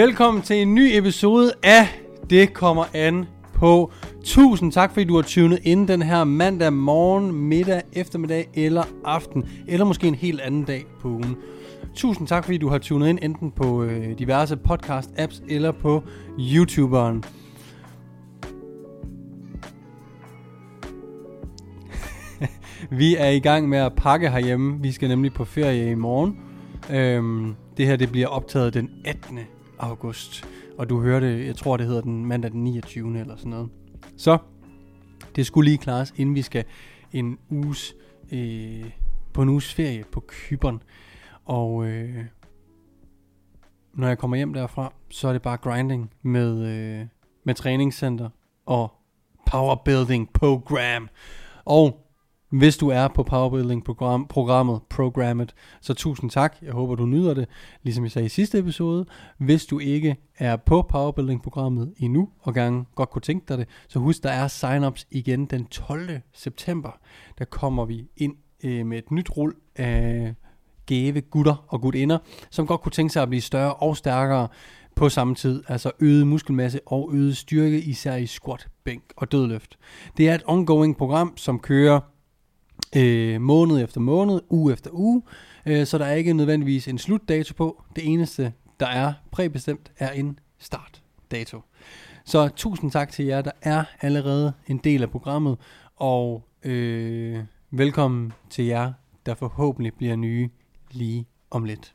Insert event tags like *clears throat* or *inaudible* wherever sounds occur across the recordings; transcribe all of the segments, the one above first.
Velkommen til en ny episode af Det kommer an på. Tusind tak, fordi du har tunet ind den her mandag morgen, middag, eftermiddag eller aften. Eller måske en helt anden dag på ugen. Tusind tak, fordi du har tunet ind enten på øh, diverse podcast-apps eller på YouTuberen. *laughs* Vi er i gang med at pakke herhjemme. Vi skal nemlig på ferie i morgen. Øhm, det her det bliver optaget den 18 august. Og du hørte, jeg tror det hedder den mandag den 29. eller sådan noget. Så det skulle lige klares, inden vi skal en uges, øh, på en uges ferie på Kyberen. Og øh, når jeg kommer hjem derfra, så er det bare grinding med, øh, med træningscenter og powerbuilding program. Og hvis du er på Powerbuilding program, programmet, programmet, så tusind tak. Jeg håber, du nyder det, ligesom jeg sagde i sidste episode. Hvis du ikke er på Powerbuilding programmet endnu, og gerne godt kunne tænke dig det, så husk, der er sign-ups igen den 12. september. Der kommer vi ind øh, med et nyt rul af gave gutter og gutinder, som godt kunne tænke sig at blive større og stærkere på samme tid, altså øget muskelmasse og øget styrke, især i squat, bænk og dødløft. Det er et ongoing program, som kører øh, måned efter måned, uge efter uge, øh, så der er ikke nødvendigvis en slutdato på. Det eneste, der er præbestemt, er en startdato. Så tusind tak til jer, der er allerede en del af programmet, og øh, velkommen til jer, der forhåbentlig bliver nye lige om lidt.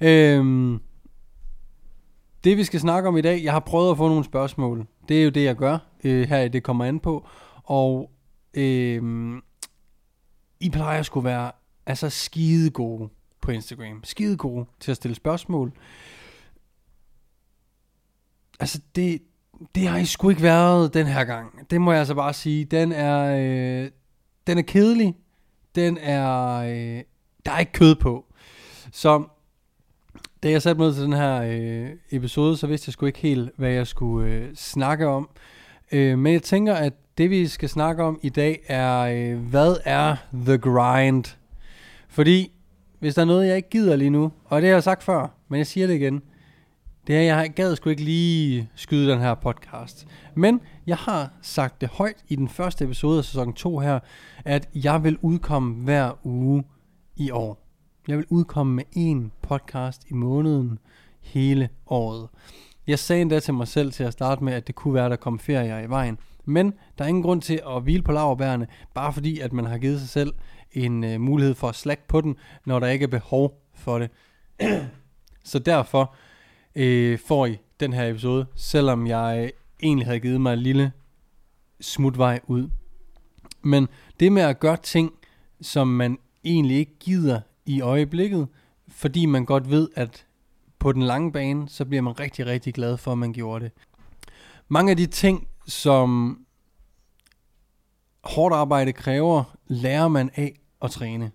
Øhm, det vi skal snakke om i dag, jeg har prøvet at få nogle spørgsmål. Det er jo det, jeg gør øh, her, det kommer an på. Og øh, I plejer at skulle være altså skide gode på Instagram. Skide gode til at stille spørgsmål. Altså det, det har I sgu ikke været den her gang. Det må jeg altså bare sige. Den er, øh, den er kedelig. Den er, øh, der er ikke kød på. Så da jeg satte mig til den her øh, episode, så vidste jeg sgu ikke helt, hvad jeg skulle øh, snakke om. Øh, men jeg tænker, at det vi skal snakke om i dag er, øh, hvad er the grind? Fordi, hvis der er noget, jeg ikke gider lige nu, og det har jeg sagt før, men jeg siger det igen, det er, jeg gad sgu ikke lige skyde den her podcast. Men jeg har sagt det højt i den første episode af sæson 2 her, at jeg vil udkomme hver uge i år. Jeg vil udkomme med en podcast i måneden hele året. Jeg sagde endda til mig selv til at starte med, at det kunne være, at der kom ferier i vejen. Men der er ingen grund til at hvile på laverbærene, bare fordi, at man har givet sig selv en øh, mulighed for at slække på den, når der ikke er behov for det. *clears throat* Så derfor øh, får I den her episode, selvom jeg egentlig havde givet mig en lille smutvej ud. Men det med at gøre ting, som man egentlig ikke gider i øjeblikket, fordi man godt ved, at på den lange bane, så bliver man rigtig, rigtig glad for, at man gjorde det. Mange af de ting, som hårdt arbejde kræver, lærer man af at træne.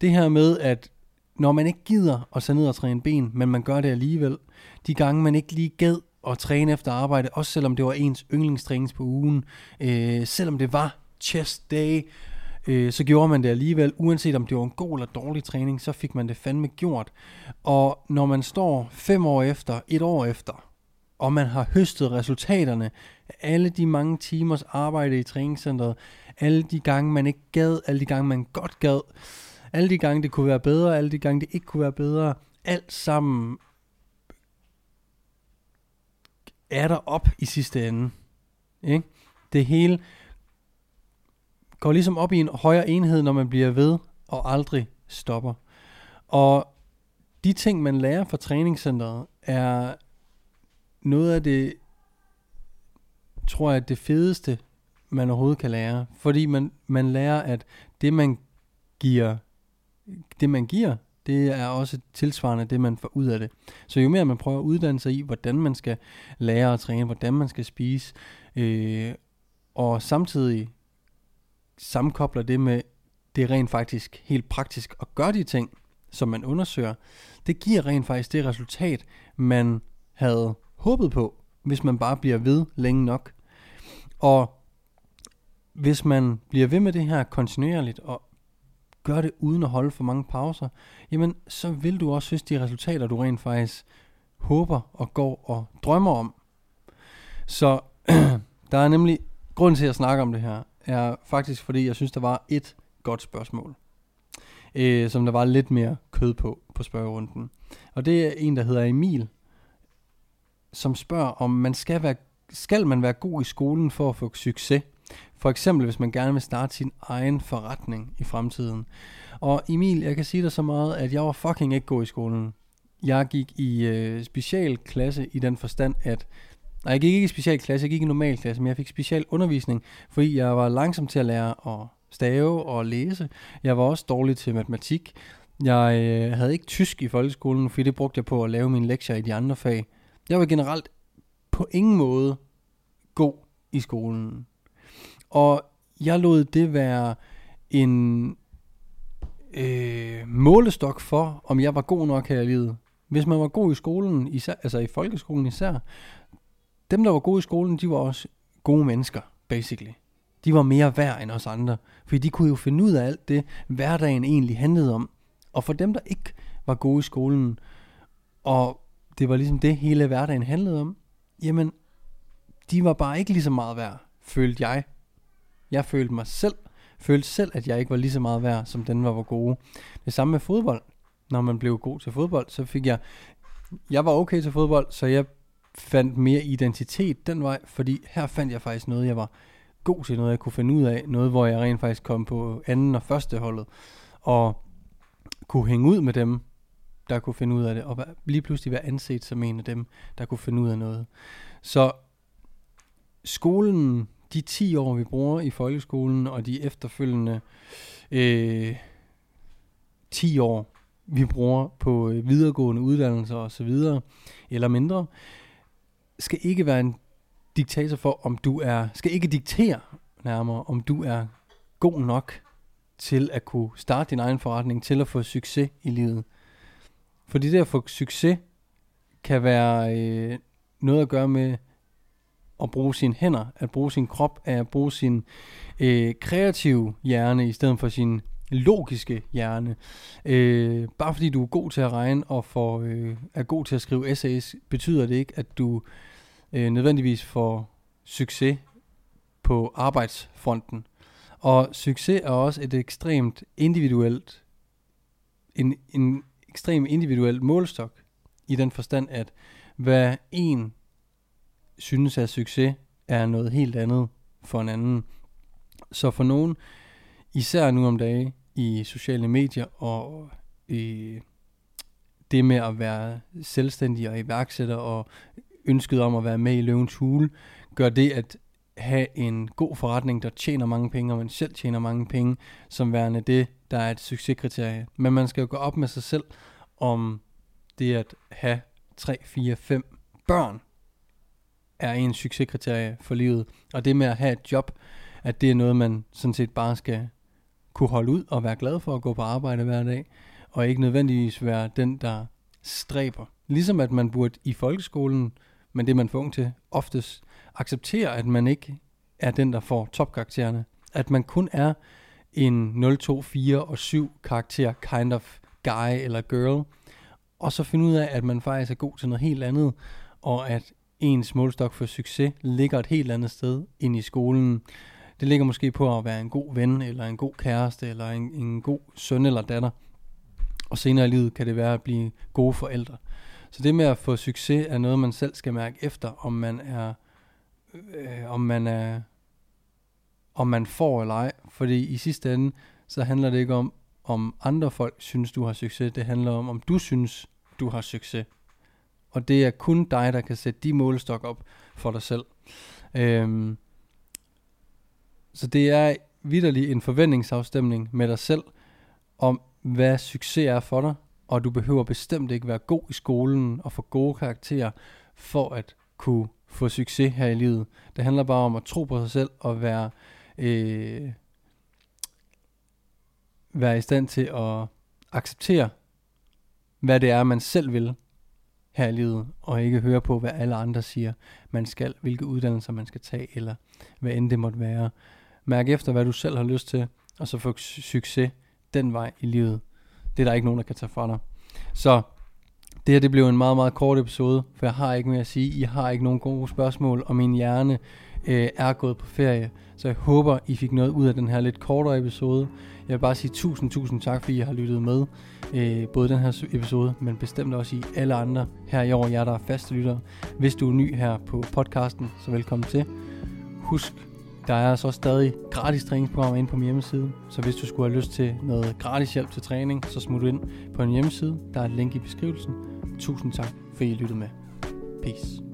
Det her med, at når man ikke gider at tage ned og træne ben, men man gør det alligevel, de gange man ikke lige gad at træne efter arbejde, også selvom det var ens yndlingstrænings på ugen, øh, selvom det var chest day, øh, så gjorde man det alligevel, uanset om det var en god eller dårlig træning, så fik man det fandme gjort. Og når man står fem år efter, et år efter, og man har høstet resultaterne af alle de mange timers arbejde i træningscenteret, alle de gange man ikke gad, alle de gange man godt gad, alle de gange det kunne være bedre, alle de gange det ikke kunne være bedre, alt sammen er der op i sidste ende. Ikke? Det hele går ligesom op i en højere enhed, når man bliver ved og aldrig stopper. Og de ting, man lærer fra træningscenteret, er noget af det, tror jeg, det fedeste, man overhovedet kan lære. Fordi man, man lærer, at det man giver, det man giver, det er også tilsvarende det, man får ud af det. Så jo mere man prøver at uddanne sig i, hvordan man skal lære at træne, hvordan man skal spise, øh, og samtidig sammenkobler det med, det rent faktisk helt praktisk at gøre de ting, som man undersøger, det giver rent faktisk det resultat, man havde håbet på, hvis man bare bliver ved længe nok. Og hvis man bliver ved med det her kontinuerligt og gør det uden at holde for mange pauser, jamen så vil du også synes, de resultater, du rent faktisk håber og går og drømmer om. Så *clears throat* der er nemlig, grund til at snakke om det her, er faktisk fordi, jeg synes, der var et godt spørgsmål, øh, som der var lidt mere kød på, på spørgerunden. Og det er en, der hedder Emil, som spørger, om man skal være, skal man være god i skolen for at få succes? For eksempel, hvis man gerne vil starte sin egen forretning i fremtiden. Og Emil, jeg kan sige dig så meget, at jeg var fucking ikke god i skolen. Jeg gik i øh, specialklasse i den forstand, at Nej, jeg gik ikke i specialklasse, jeg gik i normalklasse, men jeg fik special undervisning, fordi jeg var langsom til at lære at stave og læse. Jeg var også dårlig til matematik. Jeg øh, havde ikke tysk i folkeskolen, fordi det brugte jeg på at lave mine lektier i de andre fag. Jeg var generelt på ingen måde god i skolen. Og jeg lod det være en øh, målestok for, om jeg var god nok her i livet. Hvis man var god i skolen, især, altså i folkeskolen især, dem der var gode i skolen, de var også gode mennesker, basically. De var mere værd end os andre, fordi de kunne jo finde ud af alt det, hverdagen egentlig handlede om. Og for dem, der ikke var gode i skolen, og det var ligesom det, hele hverdagen handlede om, jamen, de var bare ikke lige så meget værd, følte jeg. Jeg følte mig selv, følte selv, at jeg ikke var lige så meget værd, som den var, var gode. Det samme med fodbold. Når man blev god til fodbold, så fik jeg, jeg var okay til fodbold, så jeg fandt mere identitet den vej, fordi her fandt jeg faktisk noget, jeg var god til, noget jeg kunne finde ud af, noget hvor jeg rent faktisk kom på anden og første holdet, og kunne hænge ud med dem, der kunne finde ud af det, og lige pludselig være anset som en af dem, der kunne finde ud af noget. Så skolen, de 10 år, vi bruger i folkeskolen, og de efterfølgende øh, 10 år, vi bruger på øh, videregående uddannelser osv., eller mindre, skal ikke være en diktator for, om du er, skal ikke diktere nærmere, om du er god nok til at kunne starte din egen forretning, til at få succes i livet. Fordi det at få succes kan være øh, noget at gøre med at bruge sine hænder, at bruge sin krop, at bruge sin øh, kreative hjerne i stedet for sin logiske hjerne. Øh, bare fordi du er god til at regne og for, øh, er god til at skrive essays, betyder det ikke, at du øh, nødvendigvis får succes på arbejdsfronten. Og succes er også et ekstremt individuelt, en, en ekstremt individuel målstok, i den forstand, at hvad en synes er succes, er noget helt andet for en anden. Så for nogen, især nu om dagen, i sociale medier og i det med at være selvstændig og iværksætter og ønsket om at være med i løvens hule, gør det at have en god forretning, der tjener mange penge, og man selv tjener mange penge, som værende det, der er et succeskriterie. Men man skal jo gå op med sig selv, om det at have 3, 4, 5 børn er en succeskriterie for livet. Og det med at have et job, at det er noget, man sådan set bare skal kunne holde ud og være glad for at gå på arbejde hver dag, og ikke nødvendigvis være den, der stræber. Ligesom at man burde i folkeskolen, men det er man for ung til, oftest acceptere, at man ikke er den, der får topkaraktererne. At man kun er en 0, 2, 4 og 7 karakter kind of guy eller girl, og så finde ud af, at man faktisk er god til noget helt andet, og at ens målstok for succes ligger et helt andet sted end i skolen. Det ligger måske på at være en god ven, eller en god kæreste, eller en, en god søn eller datter. Og senere i livet kan det være at blive gode forældre. Så det med at få succes er noget, man selv skal mærke efter, om man er, øh, om man er, om man får eller ej. Fordi i sidste ende, så handler det ikke om, om andre folk synes, du har succes. Det handler om, om du synes, du har succes. Og det er kun dig, der kan sætte de målestok op for dig selv. Øhm, så det er vidderlig en forventningsafstemning med dig selv, om hvad succes er for dig, og du behøver bestemt ikke være god i skolen og få gode karakterer for at kunne få succes her i livet. Det handler bare om at tro på sig selv og være, øh, være i stand til at acceptere, hvad det er, man selv vil her i livet, og ikke høre på, hvad alle andre siger, man skal, hvilke uddannelser man skal tage, eller hvad end det måtte være. Mærk efter, hvad du selv har lyst til, og så få succes den vej i livet. Det er der ikke nogen, der kan tage fra dig. Så det her det blev en meget, meget kort episode, for jeg har ikke mere at sige. I har ikke nogen gode spørgsmål, og min hjerne øh, er gået på ferie. Så jeg håber, I fik noget ud af den her lidt kortere episode. Jeg vil bare sige tusind, tusind tak, fordi I har lyttet med. Øh, både den her episode, men bestemt også i alle andre her i år, jer der er faste lyttere. Hvis du er ny her på podcasten, så velkommen til. Husk, der er altså så stadig gratis træningsprogrammer inde på min hjemmeside, så hvis du skulle have lyst til noget gratis hjælp til træning, så smut du ind på en hjemmeside. Der er et link i beskrivelsen. Tusind tak, fordi I lyttede med. Peace.